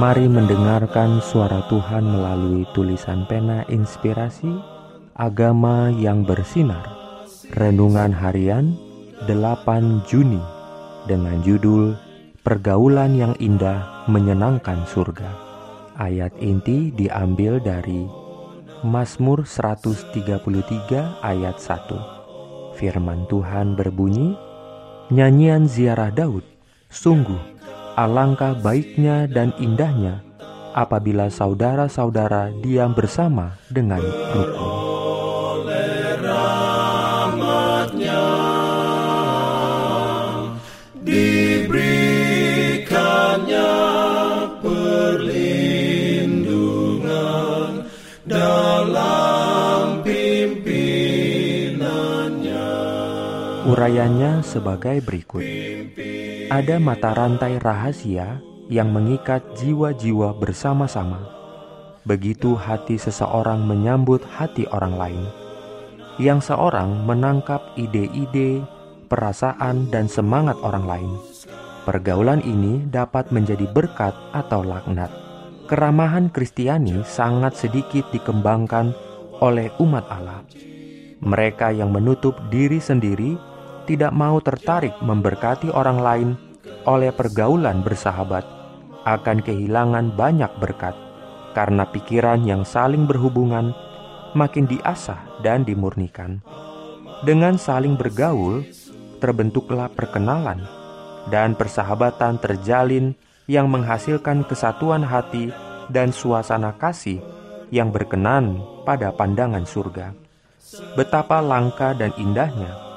Mari mendengarkan suara Tuhan melalui tulisan pena inspirasi agama yang bersinar. Renungan harian 8 Juni dengan judul Pergaulan yang indah menyenangkan surga. Ayat inti diambil dari Mazmur 133 ayat 1. Firman Tuhan berbunyi, Nyanyian ziarah Daud, sungguh Alangkah baiknya dan indahnya apabila saudara-saudara diam bersama dengan rukun. Diberikannya perlindungan dalam pimpinannya. Urayanya sebagai berikut ada mata rantai rahasia yang mengikat jiwa-jiwa bersama-sama. Begitu hati seseorang menyambut hati orang lain, yang seorang menangkap ide-ide, perasaan, dan semangat orang lain. Pergaulan ini dapat menjadi berkat atau laknat. Keramahan Kristiani sangat sedikit dikembangkan oleh umat Allah. Mereka yang menutup diri sendiri tidak mau tertarik memberkati orang lain oleh pergaulan bersahabat akan kehilangan banyak berkat karena pikiran yang saling berhubungan makin diasah dan dimurnikan. Dengan saling bergaul, terbentuklah perkenalan dan persahabatan terjalin yang menghasilkan kesatuan hati dan suasana kasih yang berkenan pada pandangan surga. Betapa langka dan indahnya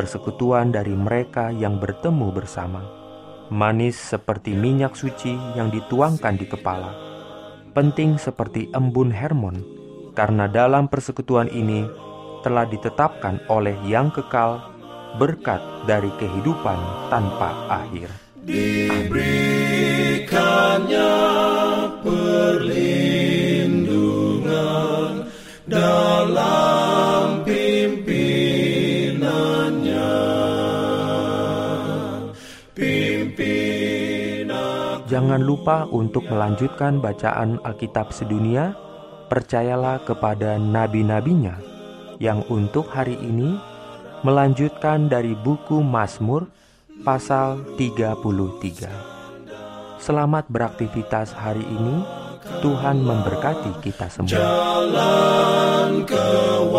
persekutuan dari mereka yang bertemu bersama. Manis seperti minyak suci yang dituangkan di kepala. Penting seperti embun Hermon, karena dalam persekutuan ini telah ditetapkan oleh yang kekal berkat dari kehidupan tanpa akhir. Diberikannya perlindungan dalam Jangan lupa untuk melanjutkan bacaan Alkitab sedunia. Percayalah kepada nabi-nabinya yang untuk hari ini melanjutkan dari buku Mazmur pasal 33. Selamat beraktivitas hari ini. Tuhan memberkati kita semua. Jalan kewajiban,